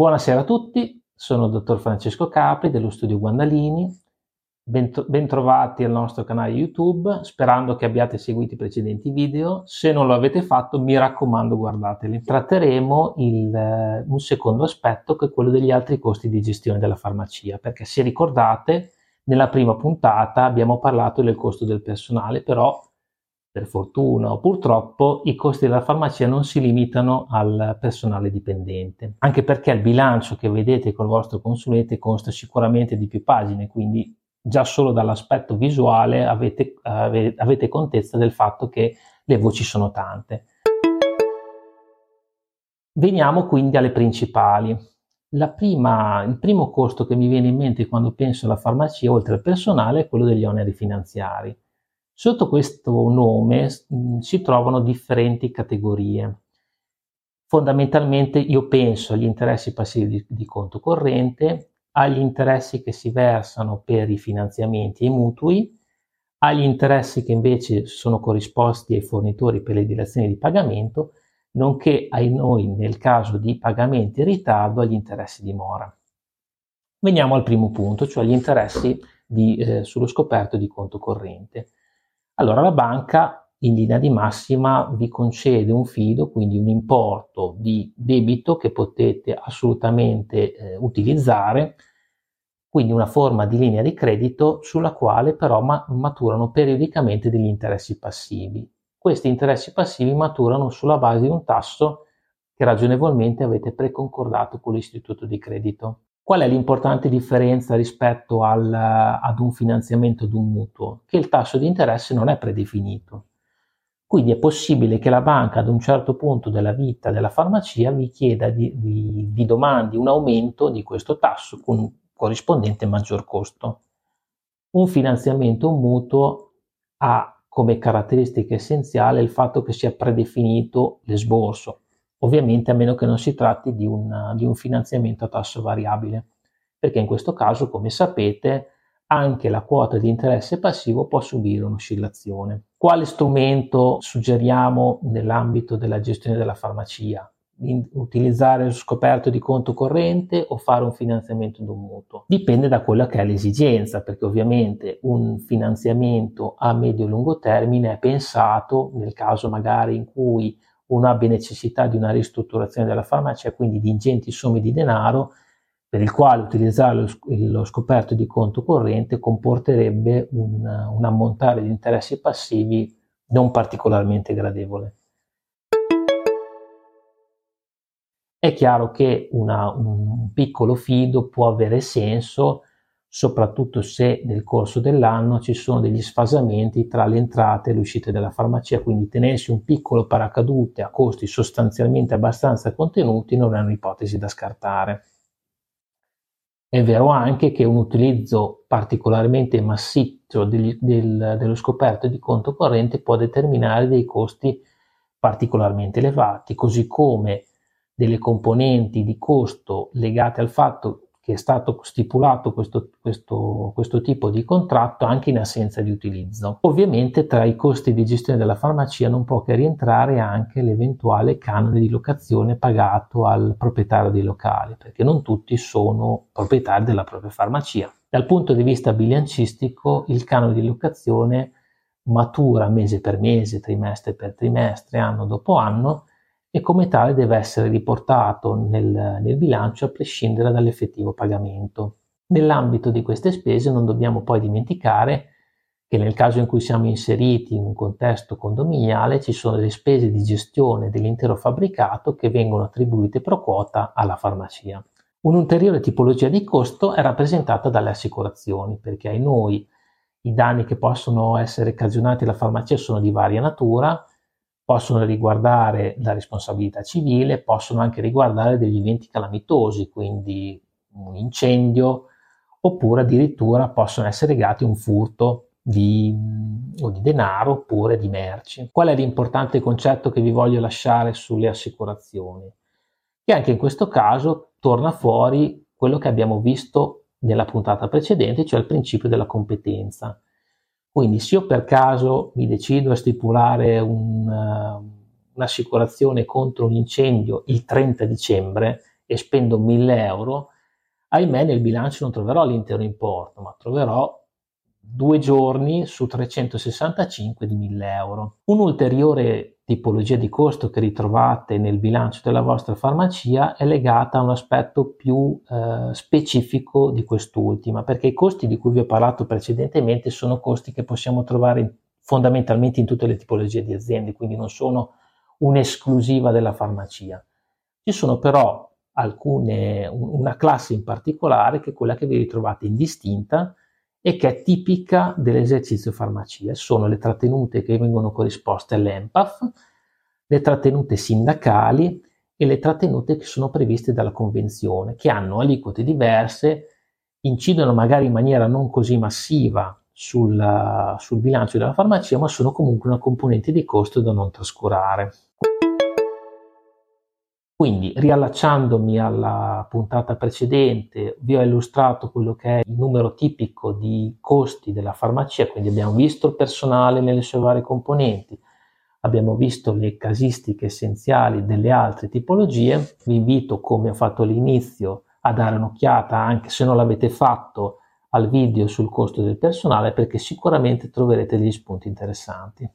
Buonasera a tutti, sono il dottor Francesco Capri dello studio Guandalini. Bentrovati al nostro canale YouTube, sperando che abbiate seguito i precedenti video. Se non lo avete fatto, mi raccomando, guardateli. Tratteremo il, eh, un secondo aspetto che è quello degli altri costi di gestione della farmacia, perché se ricordate, nella prima puntata abbiamo parlato del costo del personale, però per fortuna o purtroppo i costi della farmacia non si limitano al personale dipendente, anche perché il bilancio che vedete col vostro consulente consta sicuramente di più pagine, quindi già solo dall'aspetto visuale avete, avete contezza del fatto che le voci sono tante. Veniamo quindi alle principali. Prima, il primo costo che mi viene in mente quando penso alla farmacia, oltre al personale, è quello degli oneri finanziari. Sotto questo nome mh, mm, si trovano differenti categorie. Fondamentalmente io penso agli interessi passivi di, di conto corrente, agli interessi che si versano per i finanziamenti e i mutui, agli interessi che invece sono corrisposti ai fornitori per le direzioni di pagamento, nonché ai noi nel caso di pagamenti in ritardo agli interessi di mora. Veniamo al primo punto, cioè gli interessi di, eh, sullo scoperto di conto corrente allora la banca in linea di massima vi concede un fido, quindi un importo di debito che potete assolutamente eh, utilizzare, quindi una forma di linea di credito sulla quale però ma- maturano periodicamente degli interessi passivi. Questi interessi passivi maturano sulla base di un tasso che ragionevolmente avete preconcordato con l'istituto di credito. Qual è l'importante differenza rispetto al, ad un finanziamento ad un mutuo? Che il tasso di interesse non è predefinito. Quindi è possibile che la banca ad un certo punto della vita della farmacia vi chieda, di, vi, vi domandi un aumento di questo tasso con un corrispondente maggior costo. Un finanziamento, un mutuo, ha come caratteristica essenziale il fatto che sia predefinito l'esborso, ovviamente a meno che non si tratti di un, di un finanziamento a tasso variabile, perché in questo caso, come sapete, anche la quota di interesse passivo può subire un'oscillazione. Quale strumento suggeriamo nell'ambito della gestione della farmacia? utilizzare lo scoperto di conto corrente o fare un finanziamento d'un mutuo. Dipende da quella che è l'esigenza, perché ovviamente un finanziamento a medio e lungo termine è pensato nel caso magari in cui uno abbia necessità di una ristrutturazione della farmacia, quindi di ingenti somme di denaro, per il quale utilizzare lo, lo scoperto di conto corrente comporterebbe un, un ammontare di interessi passivi non particolarmente gradevole. È chiaro che una, un piccolo fido può avere senso soprattutto se nel corso dell'anno ci sono degli sfasamenti tra le entrate e le uscite della farmacia, quindi tenersi un piccolo paracadute a costi sostanzialmente abbastanza contenuti non è un'ipotesi da scartare. È vero anche che un utilizzo particolarmente massiccio degli, del, dello scoperto di conto corrente può determinare dei costi particolarmente elevati, così come delle componenti di costo legate al fatto che è stato stipulato questo, questo, questo, tipo di contratto anche in assenza di utilizzo. Ovviamente tra i costi di gestione della farmacia non può che rientrare anche l'eventuale canone di locazione pagato al proprietario dei locali, perché non tutti sono proprietari della propria farmacia. Dal punto di vista bilancistico, il canone di locazione matura mese per mese, trimestre per trimestre, anno dopo anno e come tale deve essere riportato nel, nel bilancio a prescindere dall'effettivo pagamento. Nell'ambito di queste spese non dobbiamo poi dimenticare che nel caso in cui siamo inseriti in un contesto condominiale ci sono delle spese di gestione dell'intero fabbricato che vengono attribuite pro quota alla farmacia. Un'ulteriore tipologia di costo è rappresentata dalle assicurazioni, perché ai noi i danni che possono essere cagionati alla farmacia sono di varia natura, possono riguardare la responsabilità civile, possono anche riguardare degli eventi calamitosi, quindi un incendio, oppure addirittura possono essere legati a un furto di, o di denaro oppure di merci. Qual è l'importante concetto che vi voglio lasciare sulle assicurazioni? Che anche in questo caso torna fuori quello che abbiamo visto nella puntata precedente, cioè il principio della competenza. Quindi se io per caso mi decido a stipulare un, uh, un'assicurazione contro un incendio il 30 dicembre e spendo 1000 euro, ahimè nel bilancio non troverò l'intero importo, ma troverò due giorni su 365 di 1000 euro. Un'ulteriore tipologia di costo che ritrovate nel bilancio della vostra farmacia è legata a un aspetto più eh, specifico di quest'ultima, perché i costi di cui vi ho parlato precedentemente sono costi che possiamo trovare fondamentalmente in tutte le tipologie di aziende, quindi non sono un'esclusiva della farmacia. Ci sono però alcune, una classe in particolare che è quella che vi ritrovate indistinta e che è tipica dell'esercizio farmacia. Sono le trattenute che vengono corrisposte all'EMPAF, le trattenute sindacali e le trattenute che sono previste dalla Convenzione, che hanno aliquote diverse, incidono magari in maniera non così massiva sul, sul bilancio della farmacia, ma sono comunque una componente di costo da non trascurare. Quindi, riallacciandomi alla puntata precedente, vi ho illustrato quello che è il numero tipico di costi della farmacia, quindi abbiamo visto il personale nelle sue varie componenti, abbiamo visto le casistiche essenziali delle altre tipologie. Vi invito, come ho fatto all'inizio, a dare un'occhiata, anche se non l'avete fatto, al video sul costo del personale, perché sicuramente troverete degli spunti interessanti.